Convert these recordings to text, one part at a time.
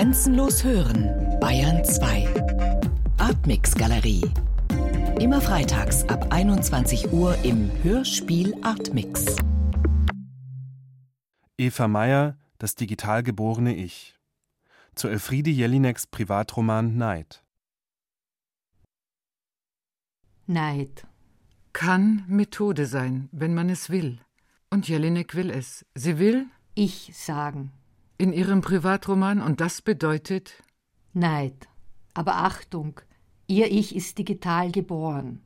Grenzenlos hören, Bayern 2. Artmix Galerie. Immer freitags ab 21 Uhr im Hörspiel Artmix. Eva Meyer, das digital geborene Ich. Zu Elfriede Jelineks Privatroman Neid. Neid. Kann Methode sein, wenn man es will. Und Jelinek will es. Sie will? Ich sagen. In ihrem Privatroman und das bedeutet? Neid. Aber Achtung, ihr Ich ist digital geboren.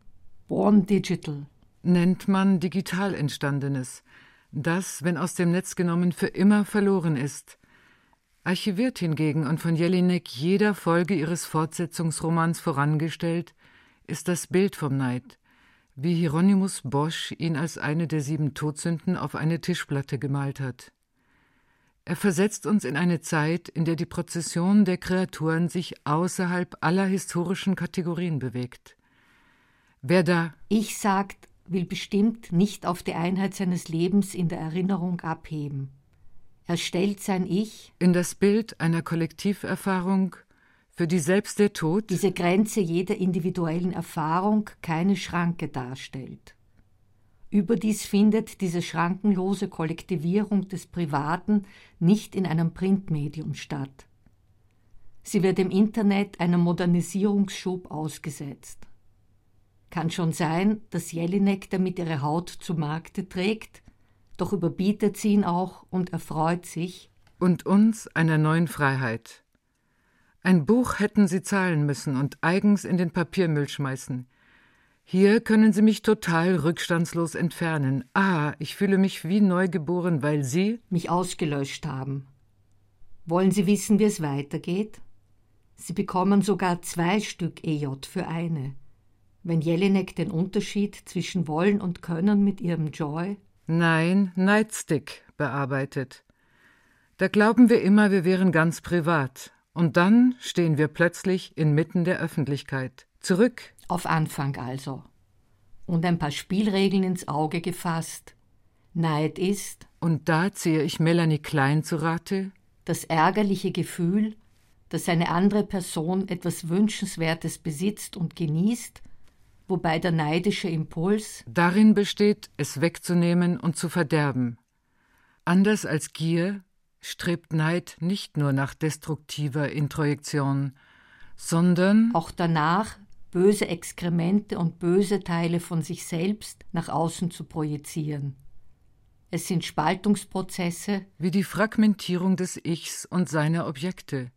Born digital. Nennt man digital entstandenes. Das, wenn aus dem Netz genommen, für immer verloren ist. Archiviert hingegen und von Jelinek jeder Folge ihres Fortsetzungsromans vorangestellt, ist das Bild vom Neid, wie Hieronymus Bosch ihn als eine der sieben Todsünden auf eine Tischplatte gemalt hat. Er versetzt uns in eine Zeit, in der die Prozession der Kreaturen sich außerhalb aller historischen Kategorien bewegt. Wer da Ich sagt, will bestimmt nicht auf die Einheit seines Lebens in der Erinnerung abheben. Er stellt sein Ich in das Bild einer Kollektiverfahrung, für die selbst der Tod diese Grenze jeder individuellen Erfahrung keine Schranke darstellt. Überdies findet diese schrankenlose Kollektivierung des Privaten nicht in einem Printmedium statt. Sie wird im Internet einem Modernisierungsschub ausgesetzt. Kann schon sein, dass Jelinek damit ihre Haut zu Markte trägt, doch überbietet sie ihn auch und erfreut sich. Und uns einer neuen Freiheit. Ein Buch hätten sie zahlen müssen und eigens in den Papiermüll schmeißen. Hier können Sie mich total rückstandslos entfernen. Ah, ich fühle mich wie neugeboren, weil Sie mich ausgelöscht haben. Wollen Sie wissen, wie es weitergeht? Sie bekommen sogar zwei Stück EJ für eine. Wenn Jelinek den Unterschied zwischen Wollen und Können mit ihrem Joy Nein, Nightstick bearbeitet. Da glauben wir immer, wir wären ganz privat. Und dann stehen wir plötzlich inmitten der Öffentlichkeit. Zurück auf Anfang also. Und ein paar Spielregeln ins Auge gefasst. Neid ist, und da ziehe ich Melanie Klein zu Rate, das ärgerliche Gefühl, dass eine andere Person etwas Wünschenswertes besitzt und genießt, wobei der neidische Impuls darin besteht, es wegzunehmen und zu verderben. Anders als Gier strebt Neid nicht nur nach destruktiver Introjektion, sondern auch danach, böse Exkremente und böse Teile von sich selbst nach außen zu projizieren. Es sind Spaltungsprozesse wie die Fragmentierung des Ichs und seiner Objekte,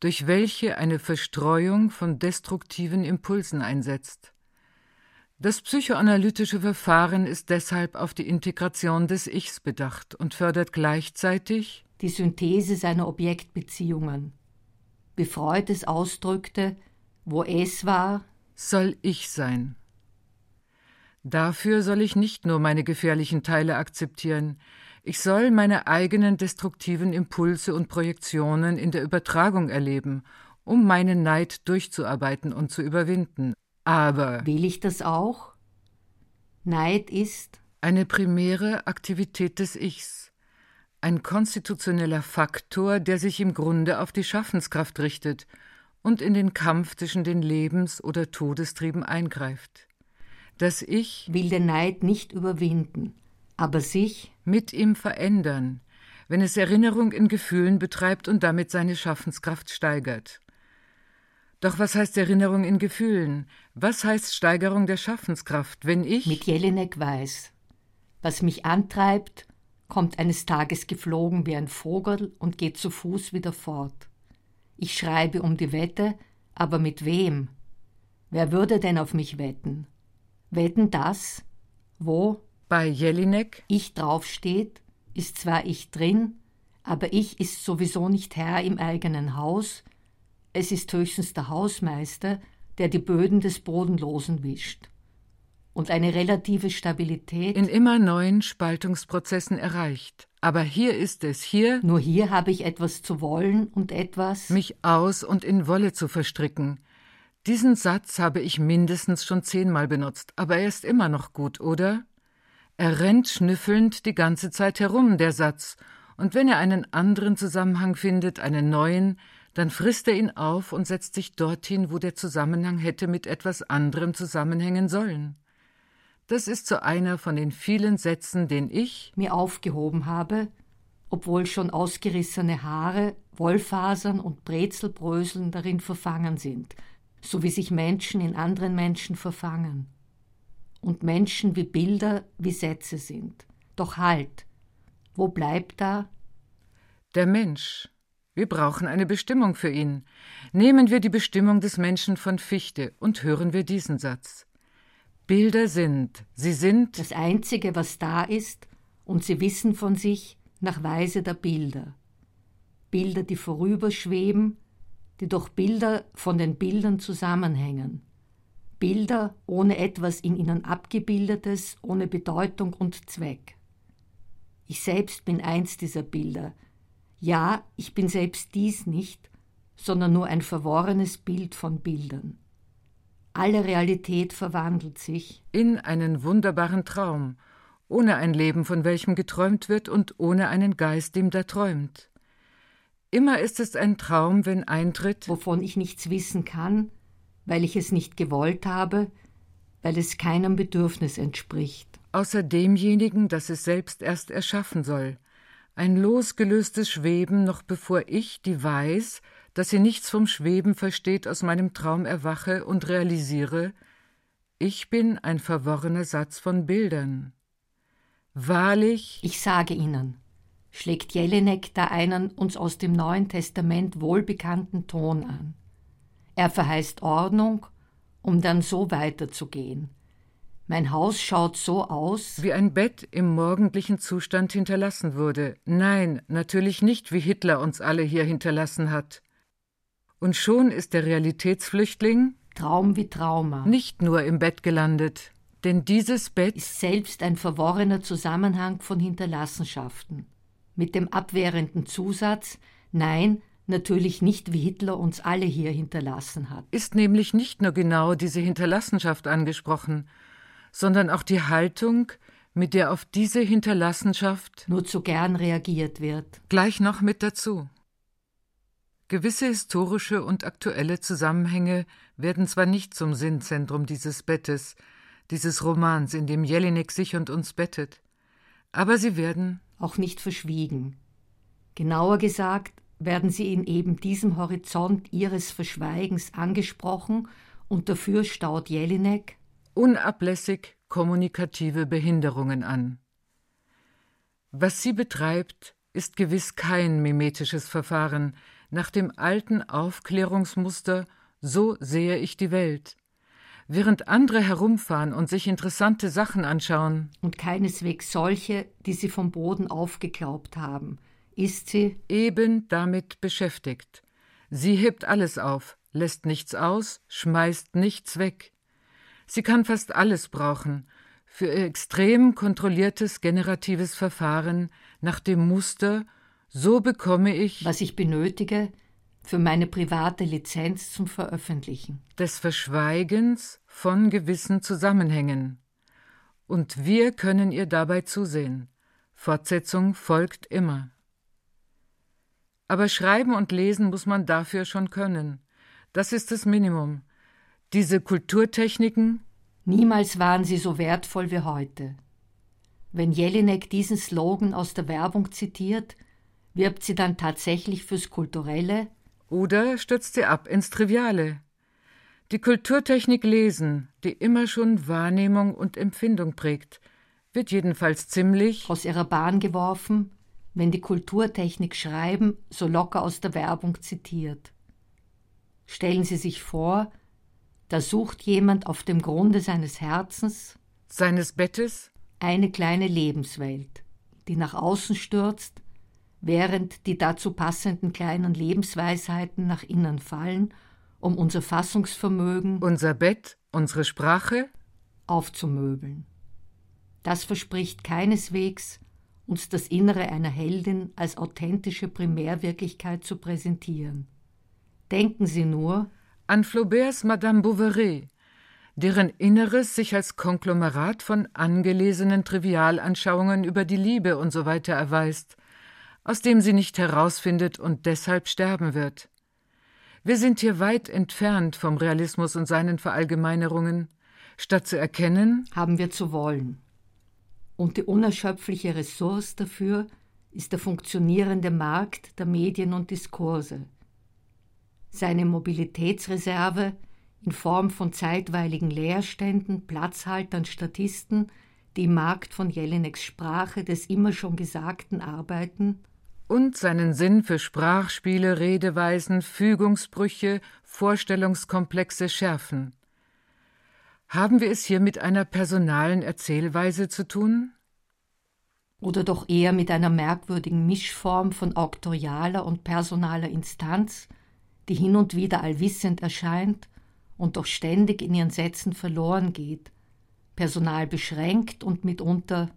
durch welche eine Verstreuung von destruktiven Impulsen einsetzt. Das psychoanalytische Verfahren ist deshalb auf die Integration des Ichs bedacht und fördert gleichzeitig die Synthese seiner Objektbeziehungen. Wie Freud es ausdrückte, wo es war, soll ich sein. Dafür soll ich nicht nur meine gefährlichen Teile akzeptieren, ich soll meine eigenen destruktiven Impulse und Projektionen in der Übertragung erleben, um meinen Neid durchzuarbeiten und zu überwinden. Aber will ich das auch? Neid ist eine primäre Aktivität des Ichs, ein konstitutioneller Faktor, der sich im Grunde auf die Schaffenskraft richtet und in den Kampf zwischen den Lebens- oder Todestrieben eingreift. Das Ich will den Neid nicht überwinden, aber sich mit ihm verändern, wenn es Erinnerung in Gefühlen betreibt und damit seine Schaffenskraft steigert. Doch was heißt Erinnerung in Gefühlen? Was heißt Steigerung der Schaffenskraft, wenn ich mit Jelinek weiß, was mich antreibt, kommt eines Tages geflogen wie ein Vogel und geht zu Fuß wieder fort. Ich schreibe um die Wette, aber mit wem? Wer würde denn auf mich wetten? Wetten das? Wo? Bei Jelinek? Ich draufsteht, ist zwar ich drin, aber ich ist sowieso nicht Herr im eigenen Haus, es ist höchstens der Hausmeister, der die Böden des Bodenlosen wischt. Und eine relative Stabilität in immer neuen Spaltungsprozessen erreicht. Aber hier ist es, hier. Nur hier habe ich etwas zu wollen und etwas. Mich aus und in Wolle zu verstricken. Diesen Satz habe ich mindestens schon zehnmal benutzt, aber er ist immer noch gut, oder? Er rennt schnüffelnd die ganze Zeit herum, der Satz, und wenn er einen anderen Zusammenhang findet, einen neuen, dann frisst er ihn auf und setzt sich dorthin, wo der Zusammenhang hätte mit etwas anderem zusammenhängen sollen. Das ist so einer von den vielen Sätzen, den ich mir aufgehoben habe, obwohl schon ausgerissene Haare, Wollfasern und Brezelbröseln darin verfangen sind, so wie sich Menschen in anderen Menschen verfangen. Und Menschen wie Bilder, wie Sätze sind. Doch halt, wo bleibt da? Der Mensch. Wir brauchen eine Bestimmung für ihn. Nehmen wir die Bestimmung des Menschen von Fichte und hören wir diesen Satz. Bilder sind, sie sind das Einzige, was da ist, und sie wissen von sich nach Weise der Bilder. Bilder, die vorüberschweben, die durch Bilder von den Bildern zusammenhängen. Bilder ohne etwas in ihnen abgebildetes, ohne Bedeutung und Zweck. Ich selbst bin eins dieser Bilder. Ja, ich bin selbst dies nicht, sondern nur ein verworrenes Bild von Bildern. Alle Realität verwandelt sich in einen wunderbaren Traum, ohne ein Leben, von welchem geträumt wird und ohne einen Geist, dem da träumt. Immer ist es ein Traum, wenn eintritt, wovon ich nichts wissen kann, weil ich es nicht gewollt habe, weil es keinem Bedürfnis entspricht. Außer demjenigen, das es selbst erst erschaffen soll, ein losgelöstes Schweben, noch bevor ich, die weiß, dass sie nichts vom Schweben versteht, aus meinem Traum erwache und realisiere, ich bin ein verworrener Satz von Bildern. Wahrlich, ich sage Ihnen, schlägt Jelinek da einen uns aus dem Neuen Testament wohlbekannten Ton an. Er verheißt Ordnung, um dann so weiterzugehen. Mein Haus schaut so aus, wie ein Bett im morgendlichen Zustand hinterlassen wurde. Nein, natürlich nicht, wie Hitler uns alle hier hinterlassen hat. Und schon ist der Realitätsflüchtling Traum wie Trauma nicht nur im Bett gelandet, denn dieses Bett ist selbst ein verworrener Zusammenhang von Hinterlassenschaften. Mit dem abwehrenden Zusatz, nein, natürlich nicht, wie Hitler uns alle hier hinterlassen hat. Ist nämlich nicht nur genau diese Hinterlassenschaft angesprochen, sondern auch die Haltung, mit der auf diese Hinterlassenschaft nur zu gern reagiert wird. Gleich noch mit dazu. Gewisse historische und aktuelle Zusammenhänge werden zwar nicht zum Sinnzentrum dieses Bettes, dieses Romans, in dem Jelinek sich und uns bettet. Aber sie werden auch nicht verschwiegen. Genauer gesagt werden sie in eben diesem Horizont ihres Verschweigens angesprochen und dafür staut Jelinek unablässig kommunikative Behinderungen an. Was sie betreibt, ist gewiss kein mimetisches Verfahren nach dem alten Aufklärungsmuster so sehe ich die Welt, während andere herumfahren und sich interessante Sachen anschauen. Und keineswegs solche, die sie vom Boden aufgeglaubt haben, ist sie eben damit beschäftigt. Sie hebt alles auf, lässt nichts aus, schmeißt nichts weg. Sie kann fast alles brauchen, für ihr extrem kontrolliertes generatives Verfahren nach dem Muster, so bekomme ich, was ich benötige, für meine private Lizenz zum Veröffentlichen. Des Verschweigens von gewissen Zusammenhängen. Und wir können ihr dabei zusehen. Fortsetzung folgt immer. Aber schreiben und lesen muss man dafür schon können. Das ist das Minimum. Diese Kulturtechniken? Niemals waren sie so wertvoll wie heute. Wenn Jelinek diesen Slogan aus der Werbung zitiert, wirbt sie dann tatsächlich fürs Kulturelle, oder stürzt sie ab ins Triviale. Die Kulturtechnik Lesen, die immer schon Wahrnehmung und Empfindung prägt, wird jedenfalls ziemlich aus ihrer Bahn geworfen, wenn die Kulturtechnik Schreiben so locker aus der Werbung zitiert. Stellen Sie sich vor, da sucht jemand auf dem Grunde seines Herzens, seines Bettes, eine kleine Lebenswelt, die nach außen stürzt, während die dazu passenden kleinen Lebensweisheiten nach innen fallen, um unser Fassungsvermögen, unser Bett, unsere Sprache aufzumöbeln. Das verspricht keineswegs, uns das Innere einer Heldin als authentische Primärwirklichkeit zu präsentieren. Denken Sie nur an Flauberts Madame Bovary, deren Inneres sich als Konglomerat von angelesenen Trivialanschauungen über die Liebe usw. So erweist, aus dem sie nicht herausfindet und deshalb sterben wird. Wir sind hier weit entfernt vom Realismus und seinen Verallgemeinerungen. Statt zu erkennen, haben wir zu wollen. Und die unerschöpfliche Ressource dafür ist der funktionierende Markt der Medien und Diskurse. Seine Mobilitätsreserve in Form von zeitweiligen Leerständen, Platzhaltern, Statisten, die im Markt von Jelineks Sprache des immer schon Gesagten arbeiten, und seinen Sinn für Sprachspiele, Redeweisen, Fügungsbrüche, Vorstellungskomplexe schärfen. Haben wir es hier mit einer personalen Erzählweise zu tun? Oder doch eher mit einer merkwürdigen Mischform von auktorialer und personaler Instanz, die hin und wieder allwissend erscheint und doch ständig in ihren Sätzen verloren geht, Personal beschränkt und mitunter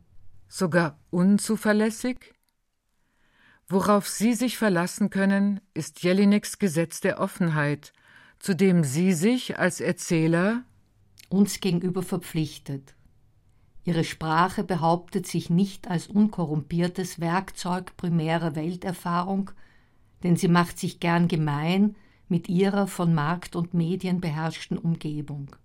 sogar unzuverlässig? Worauf Sie sich verlassen können, ist Jelineks Gesetz der Offenheit, zu dem Sie sich als Erzähler uns gegenüber verpflichtet. Ihre Sprache behauptet sich nicht als unkorrumpiertes Werkzeug primärer Welterfahrung, denn sie macht sich gern gemein mit ihrer von Markt und Medien beherrschten Umgebung.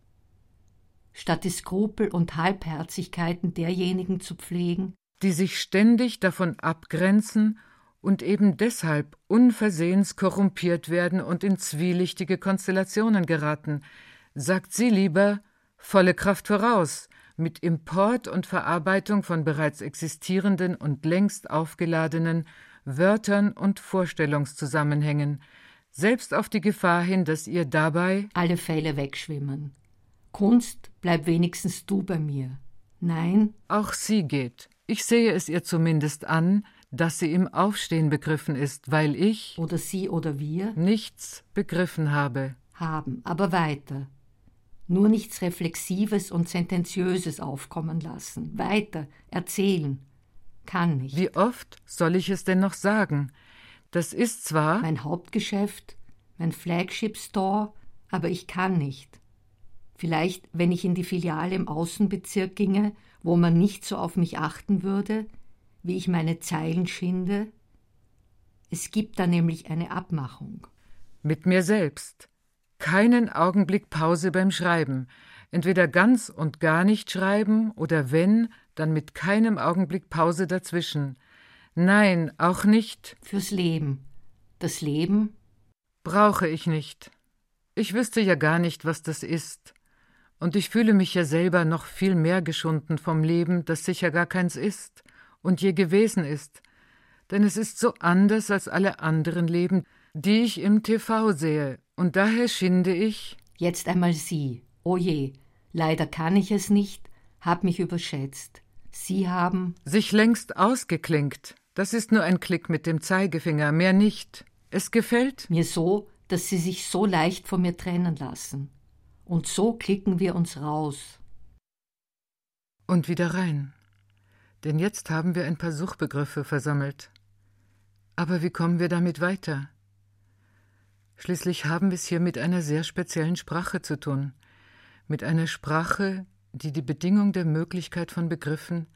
Statt die Skrupel und Halbherzigkeiten derjenigen zu pflegen, die sich ständig davon abgrenzen und eben deshalb unversehens korrumpiert werden und in zwielichtige Konstellationen geraten, sagt sie lieber volle Kraft voraus, mit Import und Verarbeitung von bereits existierenden und längst aufgeladenen Wörtern und Vorstellungszusammenhängen, selbst auf die Gefahr hin, dass ihr dabei alle Fälle wegschwimmen. Kunst, bleib wenigstens du bei mir. Nein? Auch sie geht. Ich sehe es ihr zumindest an, dass sie im Aufstehen begriffen ist, weil ich oder sie oder wir nichts begriffen habe. Haben, aber weiter. Nur nichts Reflexives und Sententiöses aufkommen lassen. Weiter, erzählen. Kann nicht. Wie oft soll ich es denn noch sagen? Das ist zwar mein Hauptgeschäft, mein Flagship Store, aber ich kann nicht. Vielleicht, wenn ich in die Filiale im Außenbezirk ginge, wo man nicht so auf mich achten würde, wie ich meine Zeilen schinde? Es gibt da nämlich eine Abmachung. Mit mir selbst. Keinen Augenblick Pause beim Schreiben. Entweder ganz und gar nicht schreiben oder wenn, dann mit keinem Augenblick Pause dazwischen. Nein, auch nicht. Fürs Leben. Das Leben? Brauche ich nicht. Ich wüsste ja gar nicht, was das ist. Und ich fühle mich ja selber noch viel mehr geschunden vom Leben, das sicher gar keins ist und je gewesen ist, denn es ist so anders als alle anderen Leben, die ich im TV sehe, und daher schinde ich. Jetzt einmal Sie. Oh je, leider kann ich es nicht, hab mich überschätzt. Sie haben. Sich längst ausgeklinkt. Das ist nur ein Klick mit dem Zeigefinger, mehr nicht. Es gefällt mir so, dass Sie sich so leicht von mir trennen lassen. Und so klicken wir uns raus. Und wieder rein denn jetzt haben wir ein paar Suchbegriffe versammelt. Aber wie kommen wir damit weiter? Schließlich haben wir es hier mit einer sehr speziellen Sprache zu tun, mit einer Sprache, die die Bedingung der Möglichkeit von Begriffen,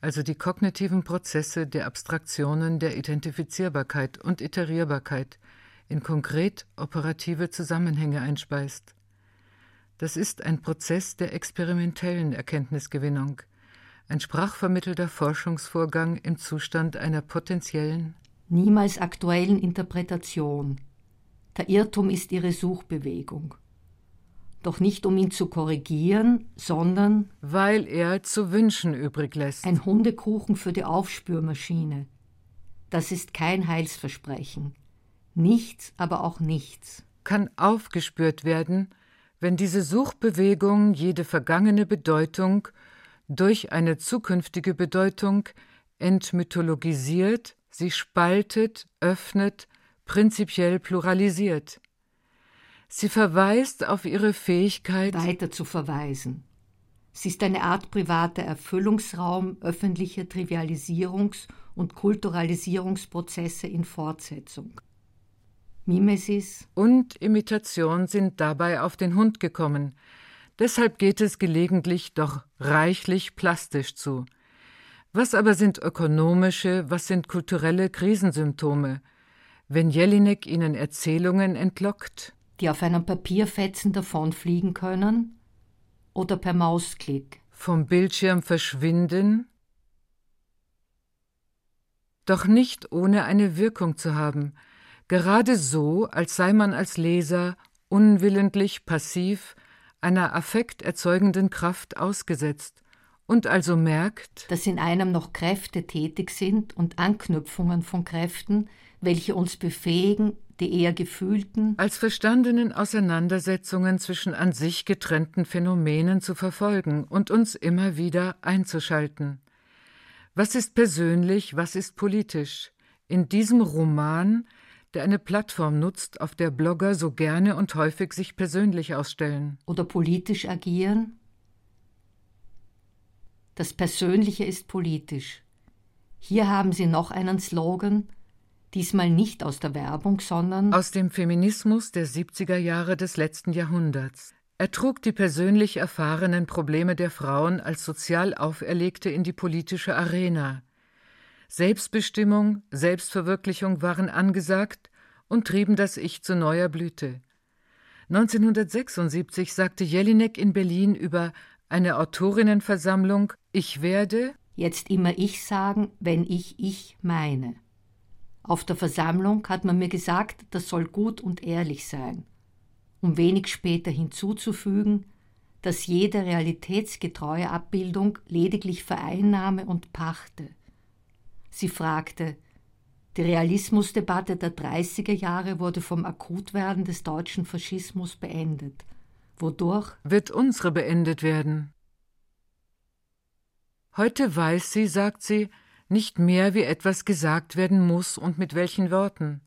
also die kognitiven Prozesse der Abstraktionen der Identifizierbarkeit und Iterierbarkeit, in konkret operative Zusammenhänge einspeist. Das ist ein Prozess der experimentellen Erkenntnisgewinnung, ein sprachvermittelter Forschungsvorgang im Zustand einer potenziellen, niemals aktuellen Interpretation. Der Irrtum ist ihre Suchbewegung. Doch nicht um ihn zu korrigieren, sondern weil er zu wünschen übrig lässt. Ein Hundekuchen für die Aufspürmaschine. Das ist kein Heilsversprechen. Nichts, aber auch nichts. Kann aufgespürt werden, wenn diese Suchbewegung jede vergangene Bedeutung durch eine zukünftige Bedeutung entmythologisiert, sie spaltet, öffnet, prinzipiell pluralisiert. Sie verweist auf ihre Fähigkeit, weiter zu verweisen. Sie ist eine Art privater Erfüllungsraum öffentlicher Trivialisierungs- und Kulturalisierungsprozesse in Fortsetzung. Mimesis und Imitation sind dabei auf den Hund gekommen, Deshalb geht es gelegentlich doch reichlich plastisch zu. Was aber sind ökonomische, was sind kulturelle Krisensymptome? Wenn Jelinek ihnen Erzählungen entlockt, die auf einem Papierfetzen davonfliegen können? Oder per Mausklick? Vom Bildschirm verschwinden, doch nicht ohne eine Wirkung zu haben, gerade so, als sei man als Leser unwillentlich passiv einer affekterzeugenden Kraft ausgesetzt und also merkt, dass in einem noch Kräfte tätig sind und Anknüpfungen von Kräften, welche uns befähigen, die eher gefühlten als verstandenen Auseinandersetzungen zwischen an sich getrennten Phänomenen zu verfolgen und uns immer wieder einzuschalten. Was ist persönlich, was ist politisch? In diesem Roman, der eine Plattform nutzt, auf der Blogger so gerne und häufig sich persönlich ausstellen. Oder politisch agieren? Das Persönliche ist politisch. Hier haben Sie noch einen Slogan, diesmal nicht aus der Werbung, sondern aus dem Feminismus der 70er Jahre des letzten Jahrhunderts. Er trug die persönlich erfahrenen Probleme der Frauen als sozial auferlegte in die politische Arena. Selbstbestimmung, Selbstverwirklichung waren angesagt und trieben das Ich zu neuer Blüte. 1976 sagte Jelinek in Berlin über eine Autorinnenversammlung Ich werde jetzt immer ich sagen, wenn ich ich meine. Auf der Versammlung hat man mir gesagt, das soll gut und ehrlich sein, um wenig später hinzuzufügen, dass jede realitätsgetreue Abbildung lediglich vereinnahme und pachte. Sie fragte, die Realismusdebatte der 30er Jahre wurde vom Akutwerden des deutschen Faschismus beendet. Wodurch wird unsere beendet werden? Heute weiß sie, sagt sie, nicht mehr, wie etwas gesagt werden muss und mit welchen Worten.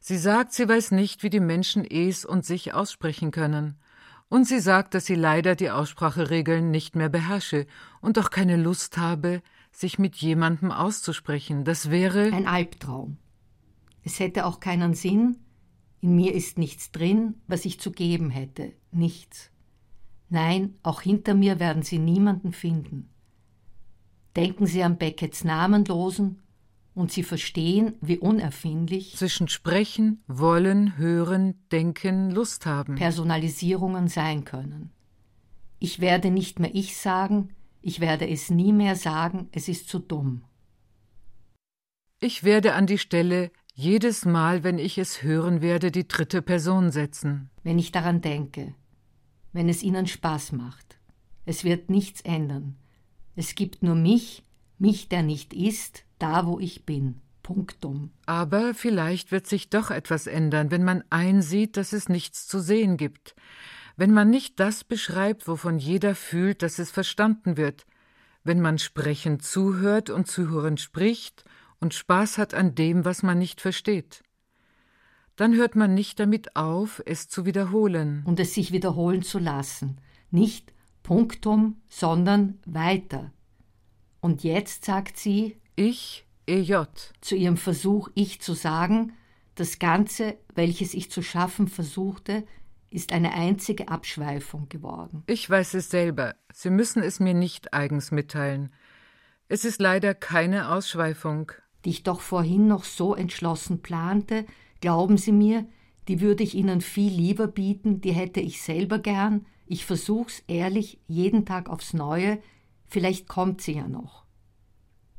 Sie sagt, sie weiß nicht, wie die Menschen es und sich aussprechen können. Und sie sagt, dass sie leider die Ausspracheregeln nicht mehr beherrsche und auch keine Lust habe, sich mit jemandem auszusprechen. Das wäre ein Albtraum. Es hätte auch keinen Sinn. In mir ist nichts drin, was ich zu geben hätte. Nichts. Nein, auch hinter mir werden Sie niemanden finden. Denken Sie an Beckets Namenlosen und Sie verstehen, wie unerfindlich zwischen Sprechen, Wollen, Hören, Denken, Lust haben Personalisierungen sein können. Ich werde nicht mehr ich sagen, ich werde es nie mehr sagen, es ist zu dumm. Ich werde an die Stelle jedes Mal, wenn ich es hören werde, die dritte Person setzen. Wenn ich daran denke, wenn es Ihnen Spaß macht. Es wird nichts ändern. Es gibt nur mich, mich, der nicht ist, da wo ich bin. Punktum. Aber vielleicht wird sich doch etwas ändern, wenn man einsieht, dass es nichts zu sehen gibt. Wenn man nicht das beschreibt, wovon jeder fühlt, dass es verstanden wird. Wenn man sprechend zuhört und zuhörend spricht und Spaß hat an dem, was man nicht versteht. Dann hört man nicht damit auf, es zu wiederholen. Und es sich wiederholen zu lassen. Nicht Punktum, sondern weiter. Und jetzt sagt sie Ich, EJ. Zu ihrem Versuch, ich zu sagen, das Ganze, welches ich zu schaffen versuchte, ist eine einzige Abschweifung geworden. Ich weiß es selber. Sie müssen es mir nicht eigens mitteilen. Es ist leider keine Ausschweifung. Die ich doch vorhin noch so entschlossen plante, glauben Sie mir, die würde ich Ihnen viel lieber bieten, die hätte ich selber gern, ich versuch's ehrlich jeden Tag aufs Neue, vielleicht kommt sie ja noch.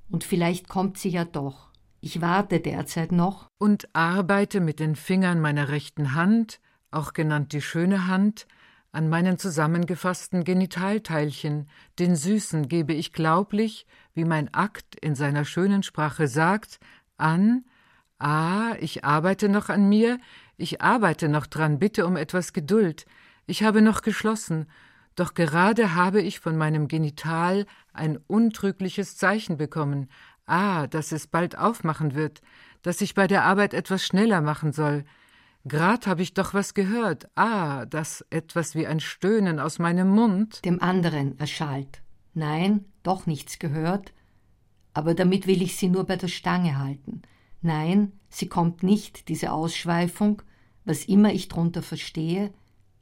Und vielleicht kommt sie ja doch. Ich warte derzeit noch. Und arbeite mit den Fingern meiner rechten Hand, auch genannt die schöne Hand, an meinen zusammengefassten Genitalteilchen, den Süßen gebe ich glaublich, wie mein Akt in seiner schönen Sprache sagt, an, ah, ich arbeite noch an mir, ich arbeite noch dran, bitte um etwas Geduld, ich habe noch geschlossen, doch gerade habe ich von meinem Genital ein untrügliches Zeichen bekommen, ah, dass es bald aufmachen wird, dass ich bei der Arbeit etwas schneller machen soll. Grad habe ich doch was gehört, ah, dass etwas wie ein Stöhnen aus meinem Mund dem anderen erschallt. Nein, doch nichts gehört, aber damit will ich sie nur bei der Stange halten. Nein, sie kommt nicht, diese Ausschweifung, was immer ich drunter verstehe,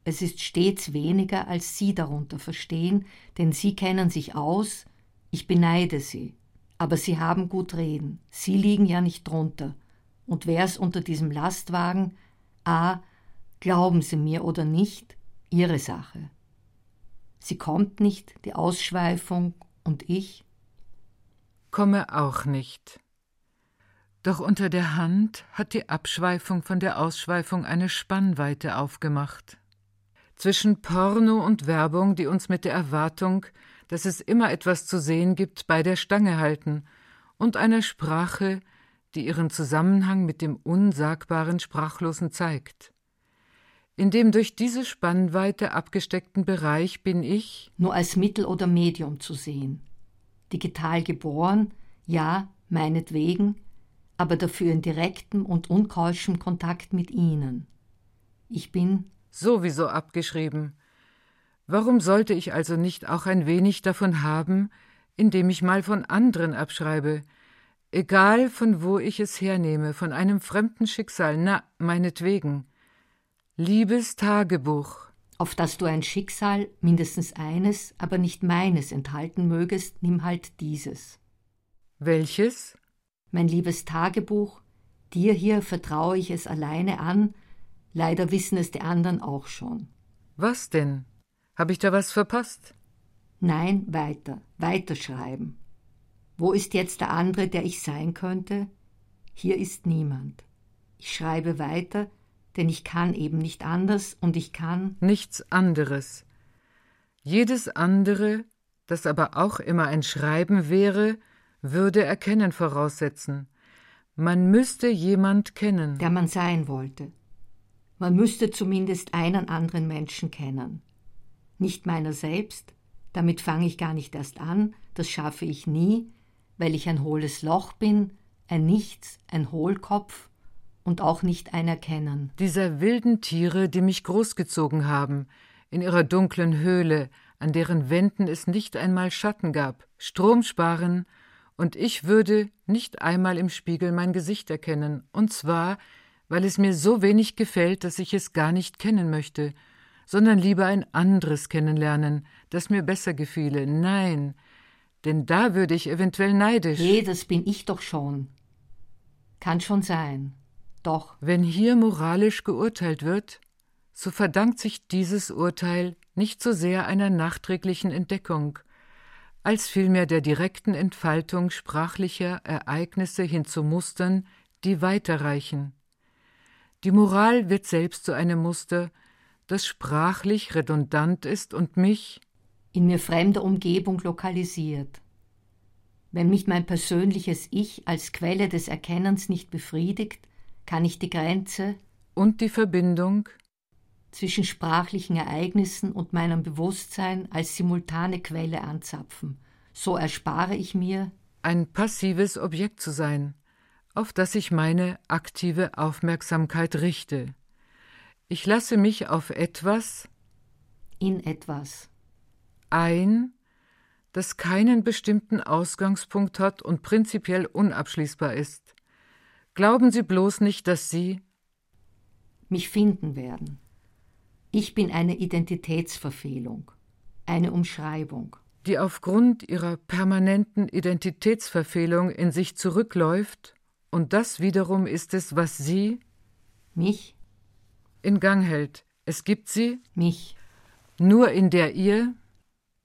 es ist stets weniger, als Sie darunter verstehen, denn Sie kennen sich aus, ich beneide Sie. Aber Sie haben gut reden. Sie liegen ja nicht drunter. Und wär's unter diesem Lastwagen, a, glauben Sie mir oder nicht, Ihre Sache. Sie kommt nicht, die Ausschweifung, und ich? Komme auch nicht. Doch unter der Hand hat die Abschweifung von der Ausschweifung eine Spannweite aufgemacht. Zwischen Porno und Werbung, die uns mit der Erwartung, dass es immer etwas zu sehen gibt, bei der Stange halten, und einer Sprache, die ihren Zusammenhang mit dem Unsagbaren Sprachlosen zeigt. In dem durch diese Spannweite abgesteckten Bereich bin ich nur als Mittel oder Medium zu sehen. Digital geboren, ja, meinetwegen, aber dafür in direktem und unkeuschem Kontakt mit Ihnen. Ich bin sowieso abgeschrieben. Warum sollte ich also nicht auch ein wenig davon haben, indem ich mal von anderen abschreibe, egal von wo ich es hernehme, von einem fremden Schicksal, na, meinetwegen. Liebes Tagebuch. Auf das du ein Schicksal, mindestens eines, aber nicht meines enthalten mögest, nimm halt dieses. Welches? Mein liebes Tagebuch, dir hier vertraue ich es alleine an, leider wissen es die anderen auch schon. Was denn? Hab ich da was verpasst? Nein, weiter, weiterschreiben. Wo ist jetzt der andere, der ich sein könnte? Hier ist niemand. Ich schreibe weiter, denn ich kann eben nicht anders und ich kann nichts anderes. Jedes andere, das aber auch immer ein Schreiben wäre, würde Erkennen voraussetzen. Man müsste jemand kennen, der man sein wollte. Man müsste zumindest einen anderen Menschen kennen. Nicht meiner selbst, damit fange ich gar nicht erst an, das schaffe ich nie, weil ich ein hohles Loch bin, ein Nichts, ein Hohlkopf und auch nicht ein Erkennen. Dieser wilden Tiere, die mich großgezogen haben, in ihrer dunklen Höhle, an deren Wänden es nicht einmal Schatten gab, Strom sparen und ich würde nicht einmal im Spiegel mein Gesicht erkennen, und zwar, weil es mir so wenig gefällt, dass ich es gar nicht kennen möchte, sondern lieber ein anderes kennenlernen, das mir besser gefiele. Nein, denn da würde ich eventuell neidisch. Nee, das bin ich doch schon. Kann schon sein. Doch. Wenn hier moralisch geurteilt wird, so verdankt sich dieses Urteil nicht so sehr einer nachträglichen Entdeckung, als vielmehr der direkten Entfaltung sprachlicher Ereignisse hin zu Mustern, die weiterreichen. Die Moral wird selbst zu einem Muster, das sprachlich redundant ist und mich in mir fremder Umgebung lokalisiert. Wenn mich mein persönliches Ich als Quelle des Erkennens nicht befriedigt, kann ich die Grenze und die Verbindung zwischen sprachlichen Ereignissen und meinem Bewusstsein als simultane Quelle anzapfen. So erspare ich mir, ein passives Objekt zu sein, auf das ich meine aktive Aufmerksamkeit richte. Ich lasse mich auf etwas in etwas ein, das keinen bestimmten Ausgangspunkt hat und prinzipiell unabschließbar ist. Glauben Sie bloß nicht, dass Sie mich finden werden. Ich bin eine Identitätsverfehlung, eine Umschreibung, die aufgrund ihrer permanenten Identitätsverfehlung in sich zurückläuft, und das wiederum ist es, was sie mich in Gang hält. Es gibt sie mich nur in der ihr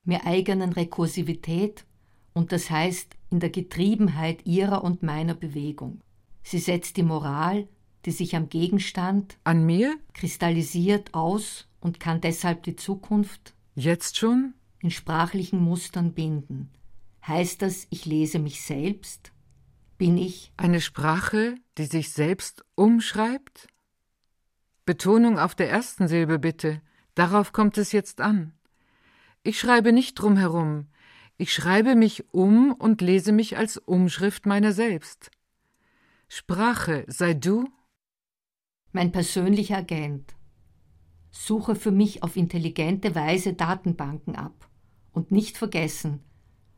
mir eigenen Rekursivität und das heißt in der Getriebenheit ihrer und meiner Bewegung. Sie setzt die Moral, die sich am Gegenstand an mir kristallisiert aus und kann deshalb die Zukunft jetzt schon in sprachlichen Mustern binden. Heißt das, ich lese mich selbst? Bin ich eine Sprache, die sich selbst umschreibt? Betonung auf der ersten Silbe bitte, darauf kommt es jetzt an. Ich schreibe nicht drum herum, ich schreibe mich um und lese mich als Umschrift meiner selbst. Sprache, sei du mein persönlicher Agent. Suche für mich auf intelligente Weise Datenbanken ab und nicht vergessen,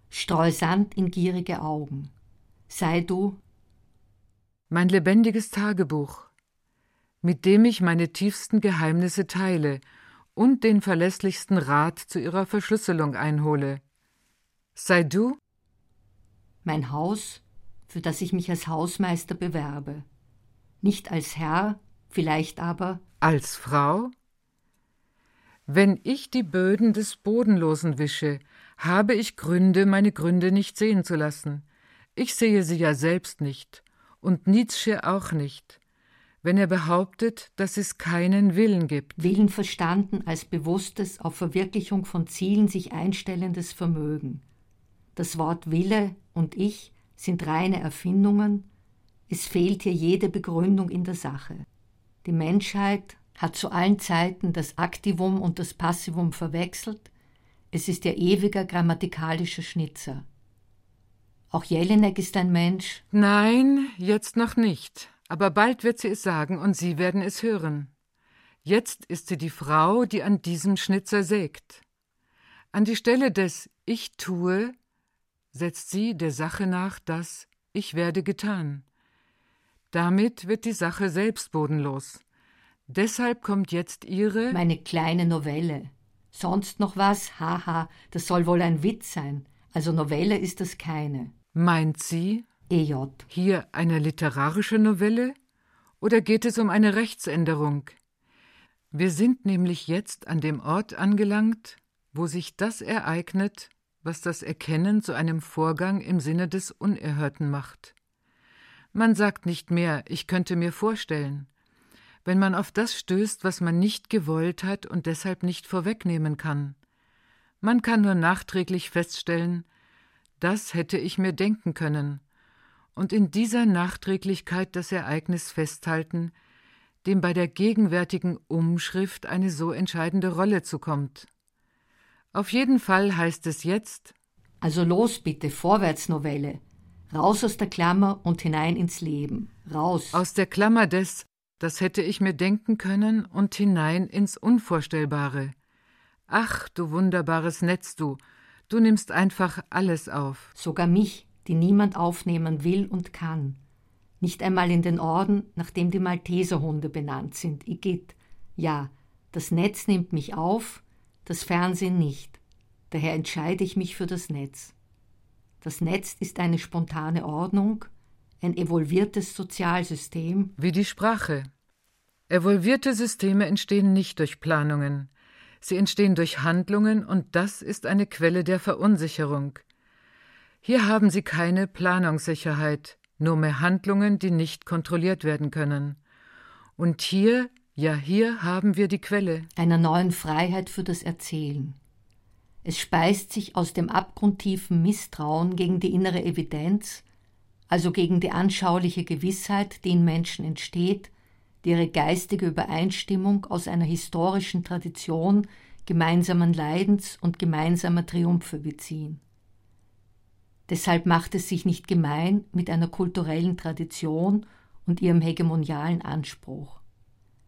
streu Sand in gierige Augen. Sei du mein lebendiges Tagebuch, mit dem ich meine tiefsten Geheimnisse teile und den verlässlichsten Rat zu ihrer Verschlüsselung einhole. Sei du mein Haus, für das ich mich als Hausmeister bewerbe. Nicht als Herr, vielleicht aber als Frau? Wenn ich die Böden des Bodenlosen wische, habe ich Gründe, meine Gründe nicht sehen zu lassen. Ich sehe sie ja selbst nicht, und Nietzsche auch nicht, wenn er behauptet, dass es keinen Willen gibt. Willen verstanden als bewusstes auf Verwirklichung von Zielen sich einstellendes Vermögen. Das Wort Wille und Ich sind reine Erfindungen, es fehlt hier jede Begründung in der Sache. Die Menschheit hat zu allen Zeiten das Aktivum und das Passivum verwechselt, es ist ihr ewiger grammatikalischer Schnitzer. Auch Jelinek ist ein Mensch. Nein, jetzt noch nicht. Aber bald wird sie es sagen und Sie werden es hören. Jetzt ist sie die Frau, die an diesem Schnitzer sägt. An die Stelle des Ich tue setzt sie der Sache nach das Ich werde getan. Damit wird die Sache selbst bodenlos. Deshalb kommt jetzt Ihre Meine kleine Novelle. Sonst noch was? Haha, das soll wohl ein Witz sein. Also Novelle ist das keine. Meint sie? EJ. Hier eine literarische Novelle? Oder geht es um eine Rechtsänderung? Wir sind nämlich jetzt an dem Ort angelangt, wo sich das ereignet, was das Erkennen zu einem Vorgang im Sinne des Unerhörten macht. Man sagt nicht mehr, ich könnte mir vorstellen wenn man auf das stößt, was man nicht gewollt hat und deshalb nicht vorwegnehmen kann. Man kann nur nachträglich feststellen, das hätte ich mir denken können, und in dieser Nachträglichkeit das Ereignis festhalten, dem bei der gegenwärtigen Umschrift eine so entscheidende Rolle zukommt. Auf jeden Fall heißt es jetzt Also los bitte, Vorwärtsnovelle. Raus aus der Klammer und hinein ins Leben. Raus. Aus der Klammer des das hätte ich mir denken können und hinein ins Unvorstellbare. Ach, du wunderbares Netz, du, du nimmst einfach alles auf. Sogar mich, die niemand aufnehmen will und kann. Nicht einmal in den Orden, nach dem die Malteserhunde benannt sind, Igitt. Ja, das Netz nimmt mich auf, das Fernsehen nicht. Daher entscheide ich mich für das Netz. Das Netz ist eine spontane Ordnung, ein evolviertes Sozialsystem. Wie die Sprache. Evolvierte Systeme entstehen nicht durch Planungen. Sie entstehen durch Handlungen und das ist eine Quelle der Verunsicherung. Hier haben Sie keine Planungssicherheit, nur mehr Handlungen, die nicht kontrolliert werden können. Und hier, ja hier haben wir die Quelle einer neuen Freiheit für das Erzählen. Es speist sich aus dem abgrundtiefen Misstrauen gegen die innere Evidenz, also gegen die anschauliche Gewissheit, die in Menschen entsteht, die ihre geistige Übereinstimmung aus einer historischen Tradition gemeinsamen Leidens und gemeinsamer Triumphe beziehen. Deshalb macht es sich nicht gemein mit einer kulturellen Tradition und ihrem hegemonialen Anspruch.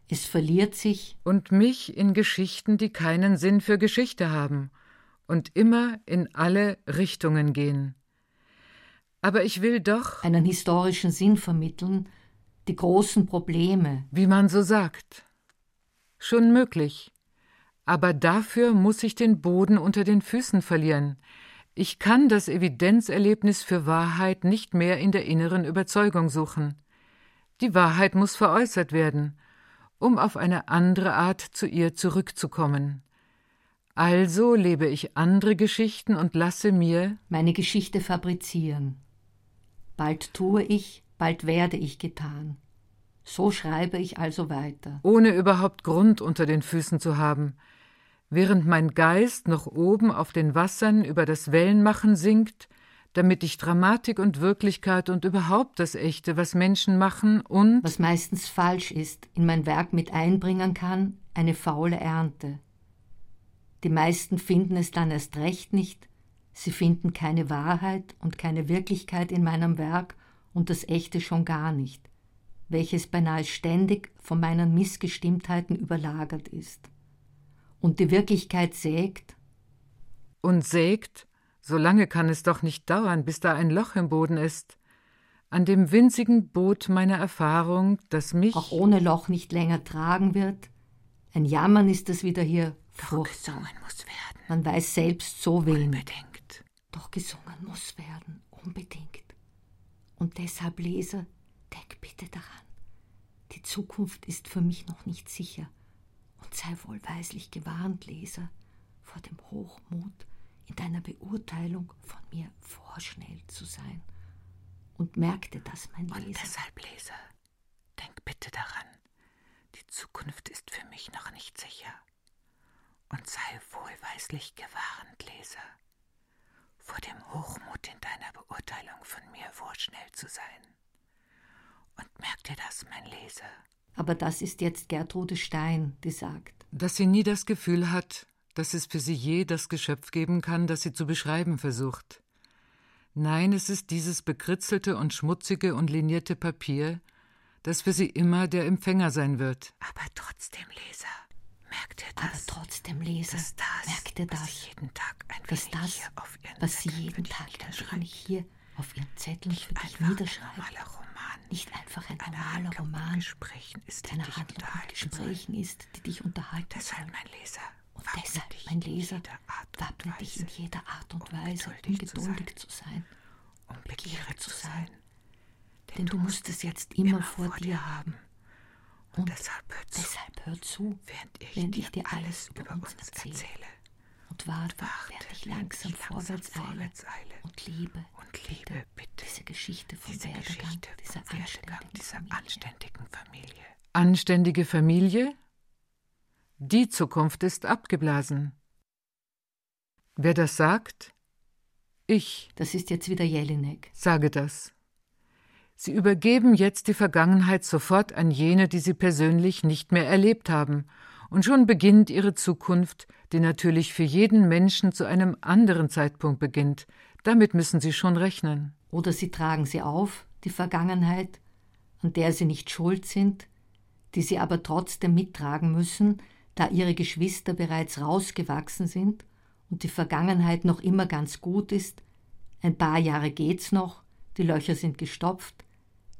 Es verliert sich und mich in Geschichten, die keinen Sinn für Geschichte haben und immer in alle Richtungen gehen. Aber ich will doch einen historischen Sinn vermitteln, die großen Probleme. Wie man so sagt. Schon möglich. Aber dafür muss ich den Boden unter den Füßen verlieren. Ich kann das Evidenzerlebnis für Wahrheit nicht mehr in der inneren Überzeugung suchen. Die Wahrheit muss veräußert werden, um auf eine andere Art zu ihr zurückzukommen. Also lebe ich andere Geschichten und lasse mir meine Geschichte fabrizieren. Bald tue ich, bald werde ich getan. So schreibe ich also weiter. Ohne überhaupt Grund unter den Füßen zu haben, während mein Geist noch oben auf den Wassern über das Wellenmachen sinkt, damit ich Dramatik und Wirklichkeit und überhaupt das Echte, was Menschen machen und was meistens falsch ist, in mein Werk mit einbringen kann, eine faule Ernte. Die meisten finden es dann erst recht nicht, sie finden keine Wahrheit und keine Wirklichkeit in meinem Werk und das Echte schon gar nicht, welches beinahe ständig von meinen Missgestimmtheiten überlagert ist. Und die Wirklichkeit sägt. Und sägt, so lange kann es doch nicht dauern, bis da ein Loch im Boden ist, an dem winzigen Boot meiner Erfahrung, das mich auch ohne Loch nicht länger tragen wird. Ein Jammern ist es wieder hier. Doch gesungen muss werden. Man weiß selbst so wenig. Unbedingt. Doch gesungen muss werden. Unbedingt. Und deshalb, Leser, denk bitte daran. Die Zukunft ist für mich noch nicht sicher. Sei wohlweislich gewarnt, Leser, vor dem Hochmut, in deiner Beurteilung von mir vorschnell zu sein. Und merkte das, mein Leser. Und deshalb, Leser, denk bitte daran, die Zukunft ist für mich noch nicht sicher. Und sei wohlweislich gewarnt, Leser, vor dem Hochmut in deiner Beurteilung von mir vorschnell zu sein. Und merk dir das, mein Leser. Aber das ist jetzt Gertrude Stein, die sagt. Dass sie nie das Gefühl hat, dass es für sie je das Geschöpf geben kann, das sie zu beschreiben versucht. Nein, es ist dieses bekritzelte und schmutzige und linierte Papier, das für sie immer der Empfänger sein wird. Aber trotzdem, Leser, merkt ihr das? Aber trotzdem, Leser, das, merkt ihr das? Was jeden Tag ein dass das, hier auf ihren was sie jeden Tag ein wenig hier auf ihren Zetteln für dich niederschreibt. Nicht einfach ein normaler Roman, ist, der eine Handlung mit Gesprächen ist, die dich unterhalten Deshalb, mein Leser, und deshalb, mein Leser, wappne dich in jeder Art und Weise, um geduldig zu sein, um begierig zu sein. Denn du musst es jetzt immer vor dir haben. Und deshalb hör zu, deshalb hör zu während ich, dir alles über uns erzähle. Und warte, während ich langsam vorwärts eile und liebe, und liebe bitte diese Geschichte vom diese Werdegang dieser, anständigen, dieser anständigen Familie. Anständige Familie? Die Zukunft ist abgeblasen. Wer das sagt? Ich. Das ist jetzt wieder Jelinek. Sage das. Sie übergeben jetzt die Vergangenheit sofort an jene, die sie persönlich nicht mehr erlebt haben, und schon beginnt ihre Zukunft, die natürlich für jeden Menschen zu einem anderen Zeitpunkt beginnt. Damit müssen sie schon rechnen. Oder sie tragen sie auf, die Vergangenheit, an der sie nicht schuld sind, die sie aber trotzdem mittragen müssen, da ihre Geschwister bereits rausgewachsen sind und die Vergangenheit noch immer ganz gut ist, ein paar Jahre geht's noch, die Löcher sind gestopft,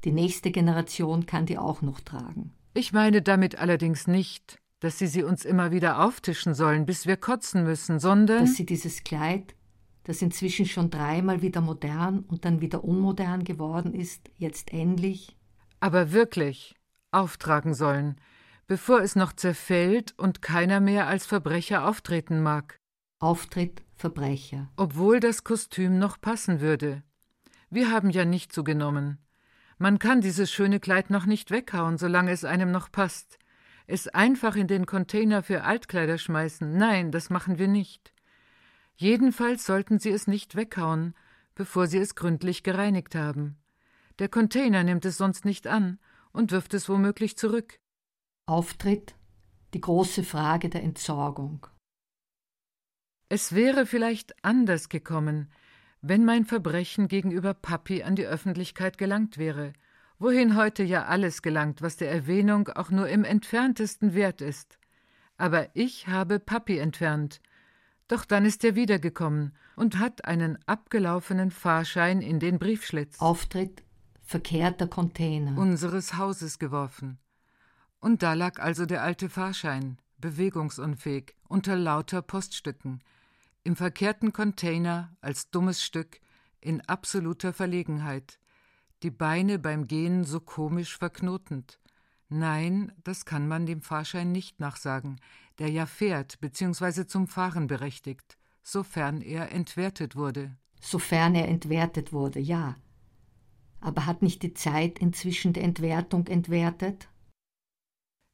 die nächste Generation kann die auch noch tragen. Ich meine damit allerdings nicht, dass sie sie uns immer wieder auftischen sollen, bis wir kotzen müssen, sondern dass sie dieses Kleid, das inzwischen schon dreimal wieder modern und dann wieder unmodern geworden ist, jetzt endlich aber wirklich auftragen sollen, bevor es noch zerfällt und keiner mehr als Verbrecher auftreten mag. Auftritt Verbrecher. Obwohl das Kostüm noch passen würde. Wir haben ja nicht zugenommen. Man kann dieses schöne Kleid noch nicht weghauen, solange es einem noch passt. Es einfach in den Container für Altkleider schmeißen. Nein, das machen wir nicht. Jedenfalls sollten Sie es nicht weghauen, bevor Sie es gründlich gereinigt haben. Der Container nimmt es sonst nicht an und wirft es womöglich zurück. Auftritt die große Frage der Entsorgung. Es wäre vielleicht anders gekommen, wenn mein Verbrechen gegenüber Papi an die Öffentlichkeit gelangt wäre, wohin heute ja alles gelangt, was der Erwähnung auch nur im entferntesten wert ist. Aber ich habe Papi entfernt. Doch dann ist er wiedergekommen und hat einen abgelaufenen Fahrschein in den Briefschlitz. Auftritt verkehrter Container. Unseres Hauses geworfen. Und da lag also der alte Fahrschein, bewegungsunfähig, unter lauter Poststücken, im verkehrten Container als dummes Stück, in absoluter Verlegenheit, die Beine beim Gehen so komisch verknotend. Nein, das kann man dem Fahrschein nicht nachsagen, der ja fährt bzw. zum Fahren berechtigt, sofern er entwertet wurde. Sofern er entwertet wurde, ja. Aber hat nicht die Zeit inzwischen der Entwertung entwertet?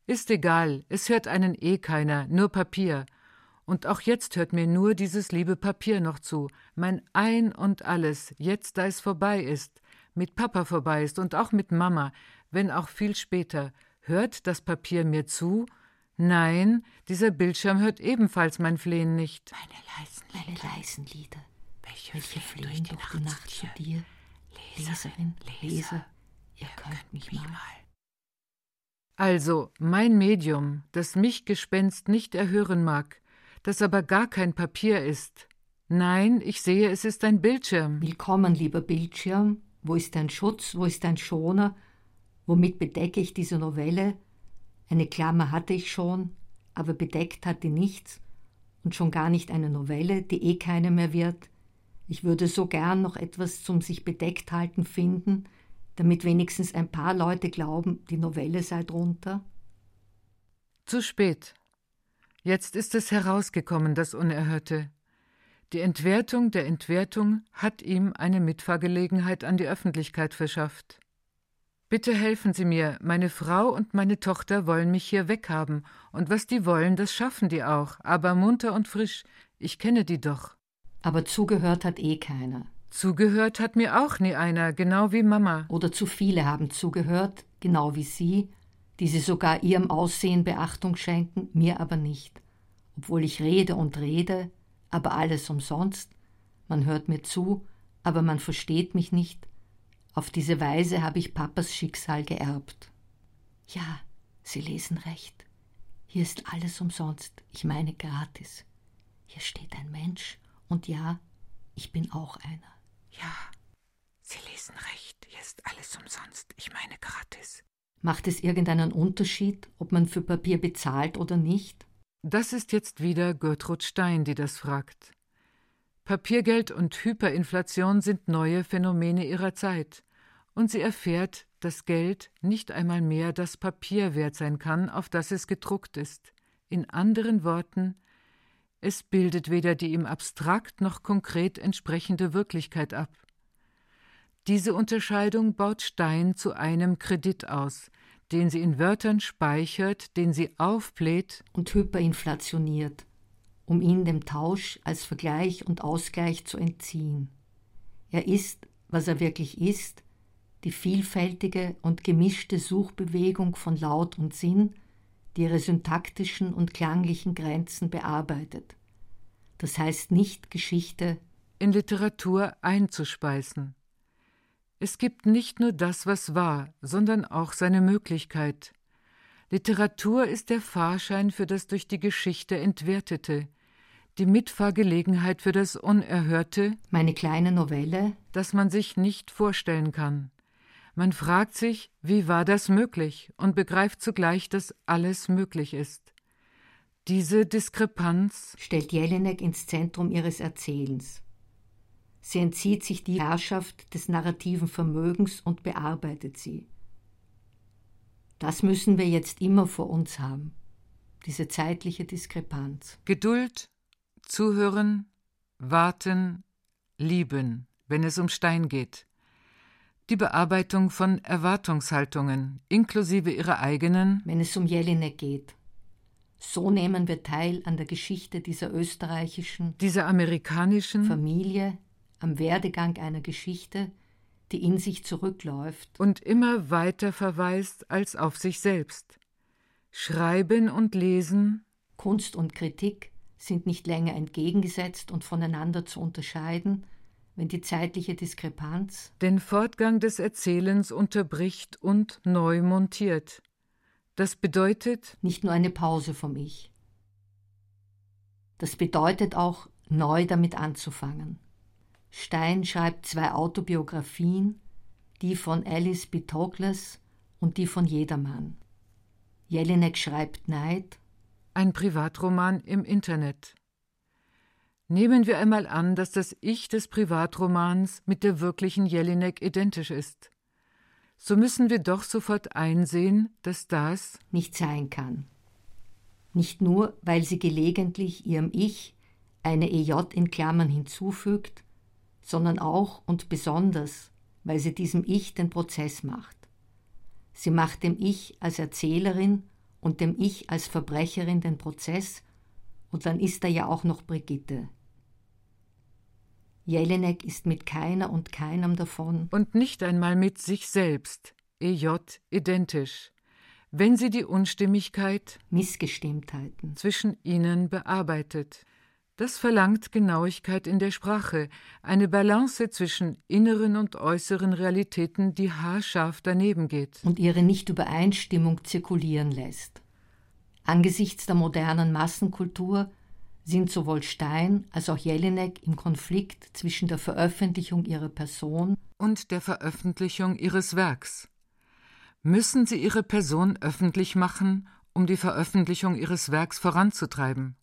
Ist egal, es hört einen eh keiner, nur Papier. Und auch jetzt hört mir nur dieses liebe Papier noch zu, mein Ein und alles, jetzt da es vorbei ist, mit Papa vorbei ist und auch mit Mama, wenn auch viel später. Hört das Papier mir zu? Nein, dieser Bildschirm hört ebenfalls mein Flehen nicht. Meine leisen Lieder, meine leisen Lieder welche, welche flehen durch die, durch die Nacht zu dir? Leserin, Leser, ihr könnt mich mal. Also, mein Medium, das mich Gespenst nicht erhören mag, das aber gar kein Papier ist. Nein, ich sehe, es ist ein Bildschirm. Willkommen, lieber Bildschirm. Wo ist dein Schutz? Wo ist dein Schoner? Womit bedecke ich diese Novelle? Eine Klammer hatte ich schon, aber bedeckt hat die nichts und schon gar nicht eine Novelle, die eh keine mehr wird. Ich würde so gern noch etwas zum sich bedeckt halten finden, damit wenigstens ein paar Leute glauben, die Novelle sei drunter. Zu spät. Jetzt ist es herausgekommen, das Unerhörte. Die Entwertung der Entwertung hat ihm eine Mitfahrgelegenheit an die Öffentlichkeit verschafft. Bitte helfen Sie mir, meine Frau und meine Tochter wollen mich hier weghaben, und was die wollen, das schaffen die auch, aber munter und frisch, ich kenne die doch. Aber zugehört hat eh keiner. Zugehört hat mir auch nie einer, genau wie Mama. Oder zu viele haben zugehört, genau wie Sie, die sie sogar ihrem Aussehen Beachtung schenken, mir aber nicht. Obwohl ich rede und rede, aber alles umsonst, man hört mir zu, aber man versteht mich nicht. Auf diese Weise habe ich Papas Schicksal geerbt. Ja, Sie lesen recht. Hier ist alles umsonst, ich meine gratis. Hier steht ein Mensch, und ja, ich bin auch einer. Ja, Sie lesen recht, hier ist alles umsonst, ich meine gratis. Macht es irgendeinen Unterschied, ob man für Papier bezahlt oder nicht? Das ist jetzt wieder Gertrud Stein, die das fragt. Papiergeld und Hyperinflation sind neue Phänomene ihrer Zeit, und sie erfährt, dass Geld nicht einmal mehr das Papier wert sein kann, auf das es gedruckt ist. In anderen Worten, es bildet weder die ihm abstrakt noch konkret entsprechende Wirklichkeit ab. Diese Unterscheidung baut Stein zu einem Kredit aus, den sie in Wörtern speichert, den sie aufbläht und hyperinflationiert, um ihn dem Tausch als Vergleich und Ausgleich zu entziehen. Er ist, was er wirklich ist, die vielfältige und gemischte Suchbewegung von Laut und Sinn, die ihre syntaktischen und klanglichen Grenzen bearbeitet. Das heißt nicht Geschichte in Literatur einzuspeisen. Es gibt nicht nur das, was war, sondern auch seine Möglichkeit. Literatur ist der Fahrschein für das durch die Geschichte Entwertete, die Mitfahrgelegenheit für das Unerhörte, meine kleine Novelle, das man sich nicht vorstellen kann. Man fragt sich, wie war das möglich und begreift zugleich, dass alles möglich ist. Diese Diskrepanz stellt Jelinek ins Zentrum ihres Erzählens. Sie entzieht sich die Herrschaft des narrativen Vermögens und bearbeitet sie. Das müssen wir jetzt immer vor uns haben, diese zeitliche Diskrepanz. Geduld, zuhören, warten, lieben, wenn es um Stein geht. Die Bearbeitung von Erwartungshaltungen, inklusive ihrer eigenen, wenn es um Jelinek geht. So nehmen wir teil an der Geschichte dieser österreichischen, dieser amerikanischen Familie, am Werdegang einer Geschichte, die in sich zurückläuft und immer weiter verweist als auf sich selbst. Schreiben und Lesen, Kunst und Kritik sind nicht länger entgegengesetzt und voneinander zu unterscheiden, wenn die zeitliche Diskrepanz den Fortgang des Erzählens unterbricht und neu montiert. Das bedeutet nicht nur eine Pause vom Ich. Das bedeutet auch, neu damit anzufangen. Stein schreibt zwei Autobiografien, die von Alice B. Toklas und die von Jedermann. Jelinek schreibt Neid. Ein Privatroman im Internet. Nehmen wir einmal an, dass das Ich des Privatromans mit der wirklichen Jelinek identisch ist. So müssen wir doch sofort einsehen, dass das nicht sein kann. Nicht nur, weil sie gelegentlich ihrem Ich eine EJ in Klammern hinzufügt, sondern auch und besonders, weil sie diesem Ich den Prozess macht. Sie macht dem Ich als Erzählerin und dem Ich als Verbrecherin den Prozess, und dann ist da ja auch noch Brigitte. Jelinek ist mit keiner und keinem davon. Und nicht einmal mit sich selbst, EJ identisch, wenn sie die Unstimmigkeit, Missgestimmtheiten zwischen ihnen bearbeitet. Das verlangt Genauigkeit in der Sprache, eine Balance zwischen inneren und äußeren Realitäten, die haarscharf daneben geht. Und ihre Nichtübereinstimmung zirkulieren lässt. Angesichts der modernen Massenkultur sind sowohl Stein als auch Jelinek im Konflikt zwischen der Veröffentlichung ihrer Person und der Veröffentlichung ihres Werks. Müssen sie ihre Person öffentlich machen, um die Veröffentlichung ihres Werks voranzutreiben?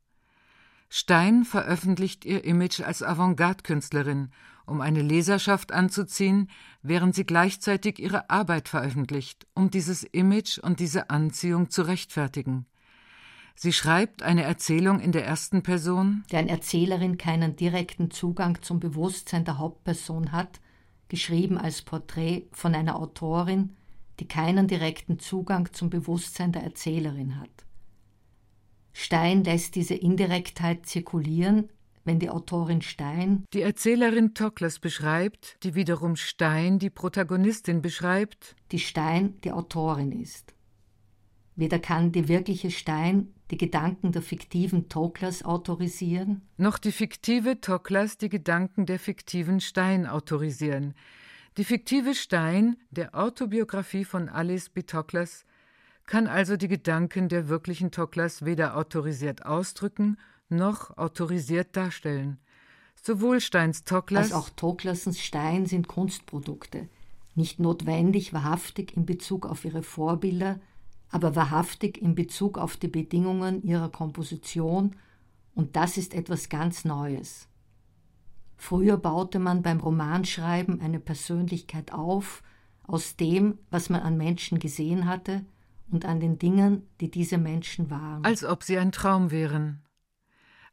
Stein veröffentlicht ihr Image als Avantgarde-Künstlerin, um eine Leserschaft anzuziehen, während sie gleichzeitig ihre Arbeit veröffentlicht, um dieses Image und diese Anziehung zu rechtfertigen. Sie schreibt eine Erzählung in der ersten Person, deren Erzählerin keinen direkten Zugang zum Bewusstsein der Hauptperson hat, geschrieben als Porträt von einer Autorin, die keinen direkten Zugang zum Bewusstsein der Erzählerin hat. Stein lässt diese Indirektheit zirkulieren, wenn die Autorin Stein die Erzählerin Toklas beschreibt, die wiederum Stein die Protagonistin beschreibt, die Stein die Autorin ist. Weder kann die wirkliche Stein die Gedanken der fiktiven Toklas autorisieren, noch die fiktive Toklas die Gedanken der fiktiven Stein autorisieren. Die fiktive Stein der Autobiografie von Alice B. Toklas kann also die Gedanken der wirklichen Toklas weder autorisiert ausdrücken noch autorisiert darstellen. Sowohl Steins Toklas als auch Toklasens Stein sind Kunstprodukte, nicht notwendig wahrhaftig in Bezug auf ihre Vorbilder, aber wahrhaftig in Bezug auf die Bedingungen ihrer Komposition, und das ist etwas ganz Neues. Früher baute man beim Romanschreiben eine Persönlichkeit auf, aus dem, was man an Menschen gesehen hatte und an den Dingen, die diese Menschen waren. Als ob sie ein Traum wären.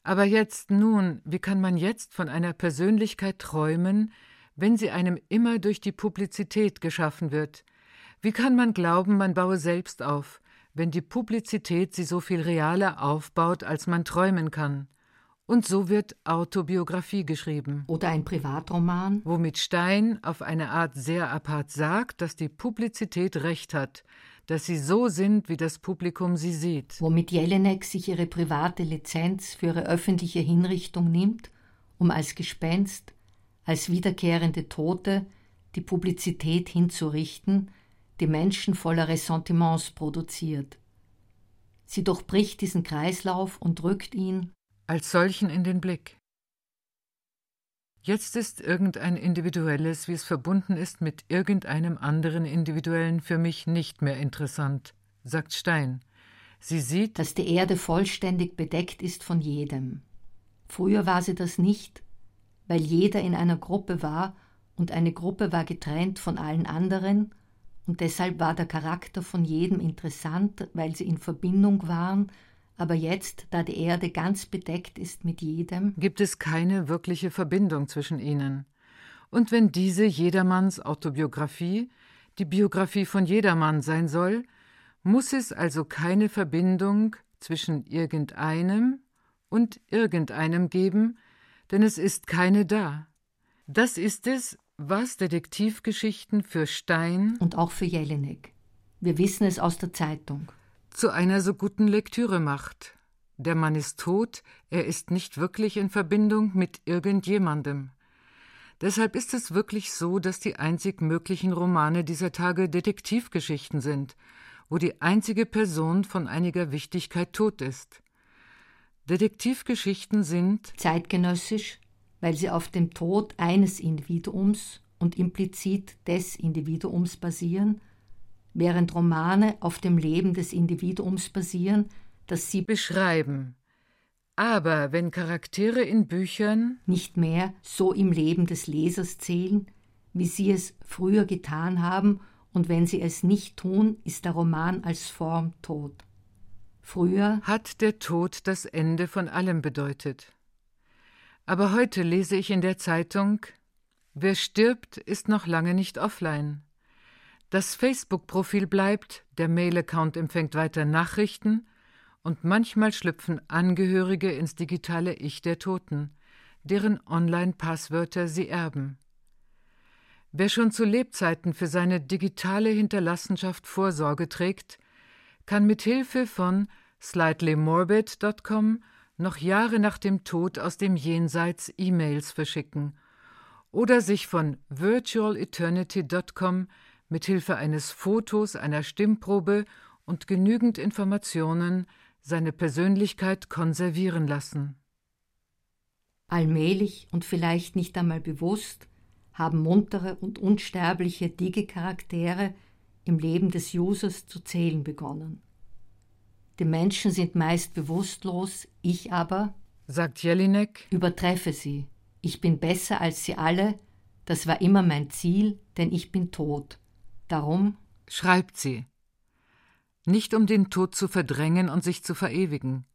Aber jetzt nun, wie kann man jetzt von einer Persönlichkeit träumen, wenn sie einem immer durch die Publizität geschaffen wird, wie kann man glauben, man baue selbst auf, wenn die Publizität sie so viel realer aufbaut, als man träumen kann? Und so wird Autobiografie geschrieben. Oder ein Privatroman. Womit Stein auf eine Art sehr apart sagt, dass die Publizität recht hat, dass sie so sind, wie das Publikum sie sieht. Womit Jelinek sich ihre private Lizenz für ihre öffentliche Hinrichtung nimmt, um als Gespenst, als wiederkehrende Tote die Publizität hinzurichten, die Menschen voller Ressentiments produziert. Sie durchbricht diesen Kreislauf und drückt ihn als solchen in den Blick. Jetzt ist irgendein Individuelles, wie es verbunden ist mit irgendeinem anderen Individuellen, für mich nicht mehr interessant, sagt Stein. Sie sieht, dass die Erde vollständig bedeckt ist von jedem. Früher war sie das nicht, weil jeder in einer Gruppe war und eine Gruppe war getrennt von allen anderen und deshalb war der Charakter von jedem interessant, weil sie in Verbindung waren, aber jetzt, da die Erde ganz bedeckt ist mit jedem, gibt es keine wirkliche Verbindung zwischen ihnen. Und wenn diese jedermanns Autobiografie die Biografie von jedermann sein soll, muss es also keine Verbindung zwischen irgendeinem und irgendeinem geben, denn es ist keine da. Das ist es, was Detektivgeschichten für Stein und auch für Jelinek. Wir wissen es aus der Zeitung. Zu einer so guten Lektüre macht. Der Mann ist tot, er ist nicht wirklich in Verbindung mit irgendjemandem. Deshalb ist es wirklich so, dass die einzig möglichen Romane dieser Tage Detektivgeschichten sind, wo die einzige Person von einiger Wichtigkeit tot ist. Detektivgeschichten sind zeitgenössisch, weil sie auf dem Tod eines Individuums und implizit des Individuums basieren, während Romane auf dem Leben des Individuums basieren, das sie beschreiben. Aber wenn Charaktere in Büchern nicht mehr so im Leben des Lesers zählen, wie sie es früher getan haben, und wenn sie es nicht tun, ist der Roman als Form tot. Früher hat der Tod das Ende von allem bedeutet. Aber heute lese ich in der Zeitung, wer stirbt, ist noch lange nicht offline. Das Facebook-Profil bleibt, der Mail-Account empfängt weiter Nachrichten und manchmal schlüpfen Angehörige ins digitale Ich der Toten, deren Online-Passwörter sie erben. Wer schon zu Lebzeiten für seine digitale Hinterlassenschaft Vorsorge trägt, kann mit Hilfe von slightlymorbid.com noch Jahre nach dem Tod aus dem Jenseits E-Mails verschicken oder sich von virtualeternity.com mit Hilfe eines Fotos, einer Stimmprobe und genügend Informationen seine Persönlichkeit konservieren lassen. Allmählich und vielleicht nicht einmal bewusst haben muntere und unsterbliche Digi-Charaktere im Leben des Users zu zählen begonnen. Die Menschen sind meist bewusstlos, ich aber, sagt Jelinek, übertreffe sie. Ich bin besser als sie alle, das war immer mein Ziel, denn ich bin tot. Darum, schreibt sie, nicht um den Tod zu verdrängen und sich zu verewigen.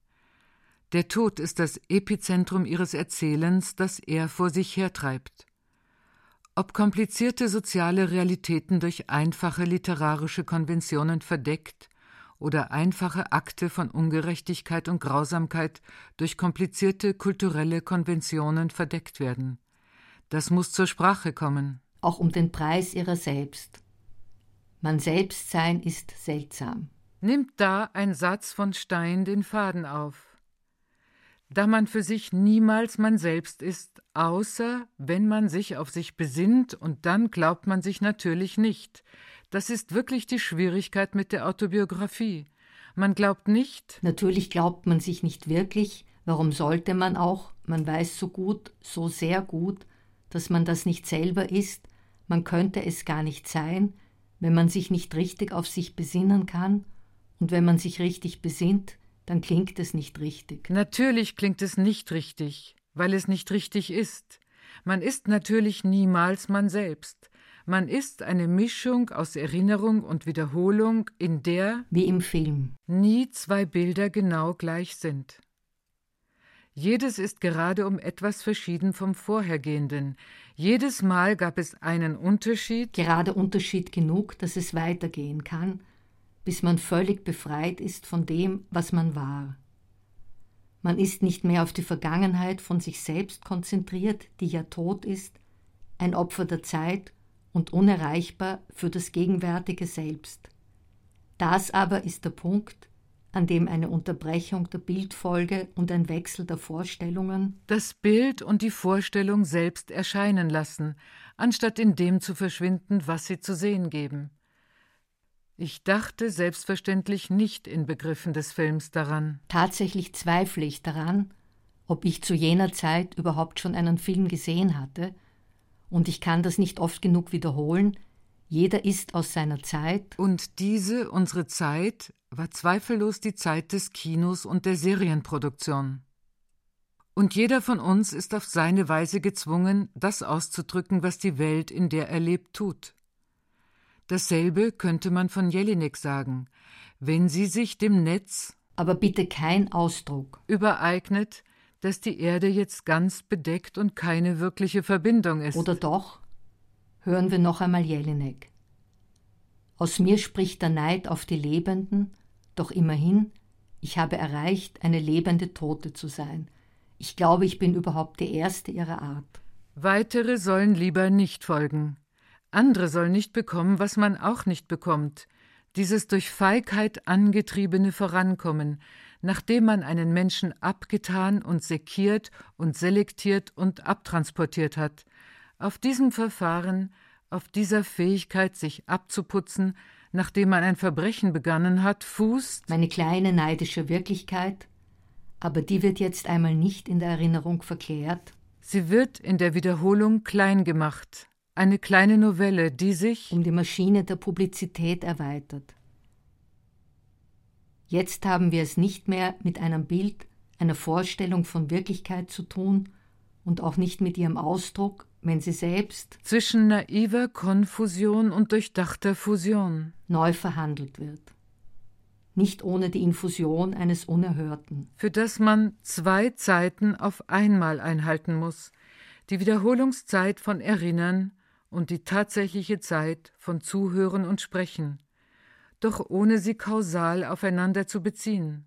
Der Tod ist das Epizentrum ihres Erzählens, das er vor sich hertreibt. Ob komplizierte soziale Realitäten durch einfache literarische Konventionen verdeckt oder einfache Akte von Ungerechtigkeit und Grausamkeit durch komplizierte kulturelle Konventionen verdeckt werden. Das muss zur Sprache kommen. Auch um den Preis ihrer selbst. Man selbst sein ist seltsam. Nimmt da ein Satz von Stein den Faden auf da man für sich niemals man selbst ist, außer wenn man sich auf sich besinnt, und dann glaubt man sich natürlich nicht. Das ist wirklich die Schwierigkeit mit der Autobiografie. Man glaubt nicht. Natürlich glaubt man sich nicht wirklich. Warum sollte man auch? Man weiß so gut, so sehr gut, dass man das nicht selber ist. Man könnte es gar nicht sein, wenn man sich nicht richtig auf sich besinnen kann. Und wenn man sich richtig besinnt, dann klingt es nicht richtig. Natürlich klingt es nicht richtig, weil es nicht richtig ist. Man ist natürlich niemals man selbst. Man ist eine Mischung aus Erinnerung und Wiederholung, in der, wie im Film, nie zwei Bilder genau gleich sind. Jedes ist gerade um etwas verschieden vom vorhergehenden. Jedes Mal gab es einen Unterschied, gerade Unterschied genug, dass es weitergehen kann, bis man völlig befreit ist von dem, was man war. Man ist nicht mehr auf die Vergangenheit von sich selbst konzentriert, die ja tot ist, ein Opfer der Zeit und unerreichbar für das gegenwärtige Selbst. Das aber ist der Punkt, an dem eine Unterbrechung der Bildfolge und ein Wechsel der Vorstellungen das Bild und die Vorstellung selbst erscheinen lassen, anstatt in dem zu verschwinden, was sie zu sehen geben. Ich dachte selbstverständlich nicht in Begriffen des Films daran. Tatsächlich zweifle ich daran, ob ich zu jener Zeit überhaupt schon einen Film gesehen hatte, und ich kann das nicht oft genug wiederholen, jeder ist aus seiner Zeit. Und diese, unsere Zeit, war zweifellos die Zeit des Kinos und der Serienproduktion. Und jeder von uns ist auf seine Weise gezwungen, das auszudrücken, was die Welt, in der er lebt, tut. Dasselbe könnte man von Jelinek sagen. Wenn sie sich dem Netz aber bitte kein Ausdruck übereignet, dass die Erde jetzt ganz bedeckt und keine wirkliche Verbindung ist. Oder doch? Hören wir noch einmal Jelinek. Aus mir spricht der Neid auf die Lebenden, doch immerhin, ich habe erreicht, eine lebende Tote zu sein. Ich glaube, ich bin überhaupt die erste ihrer Art. Weitere sollen lieber nicht folgen. Andere sollen nicht bekommen, was man auch nicht bekommt, dieses durch Feigheit angetriebene Vorankommen, nachdem man einen Menschen abgetan und sekiert und selektiert und abtransportiert hat. Auf diesem Verfahren, auf dieser Fähigkeit, sich abzuputzen, nachdem man ein Verbrechen begangen hat, fußt meine kleine neidische Wirklichkeit, aber die wird jetzt einmal nicht in der Erinnerung verklärt. Sie wird in der Wiederholung klein gemacht, eine kleine Novelle, die sich um die Maschine der Publizität erweitert. Jetzt haben wir es nicht mehr mit einem Bild, einer Vorstellung von Wirklichkeit zu tun und auch nicht mit ihrem Ausdruck, wenn sie selbst zwischen naiver Konfusion und durchdachter Fusion neu verhandelt wird. Nicht ohne die Infusion eines Unerhörten. Für das man zwei Zeiten auf einmal einhalten muss, die Wiederholungszeit von Erinnern und die tatsächliche Zeit von Zuhören und Sprechen, doch ohne sie kausal aufeinander zu beziehen.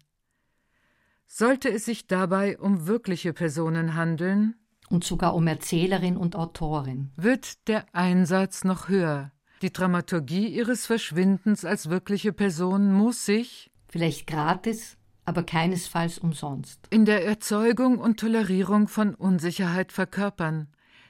Sollte es sich dabei um wirkliche Personen handeln, und sogar um Erzählerin und Autorin, wird der Einsatz noch höher. Die Dramaturgie ihres Verschwindens als wirkliche Person muss sich, vielleicht gratis, aber keinesfalls umsonst, in der Erzeugung und Tolerierung von Unsicherheit verkörpern,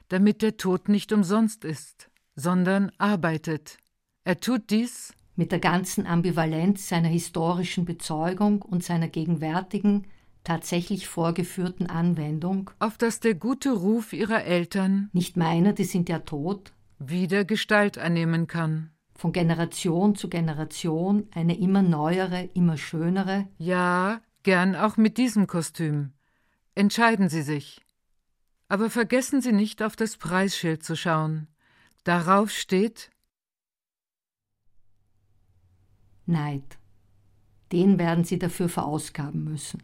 damit der Tod nicht umsonst ist, sondern arbeitet. Er tut dies mit der ganzen Ambivalenz seiner historischen Bezeugung und seiner gegenwärtigen, tatsächlich vorgeführten Anwendung, auf dass der gute Ruf ihrer Eltern, nicht meiner, die sind ja tot, wieder Gestalt annehmen kann. Von Generation zu Generation eine immer neuere, immer schönere, ja, gern auch mit diesem Kostüm, Entscheiden Sie sich. Aber vergessen Sie nicht, auf das Preisschild zu schauen. Darauf steht Neid. Den werden Sie dafür verausgaben müssen.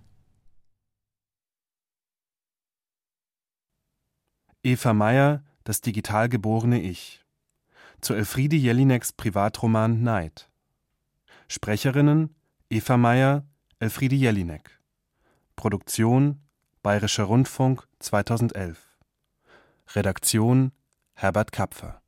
Eva Meyer, das digital geborene Ich. Zu Elfriede Jelineks Privatroman Neid. Sprecherinnen Eva Meyer, Elfriede Jelinek. Produktion Bayerischer Rundfunk 2011. Redaktion Herbert Kapfer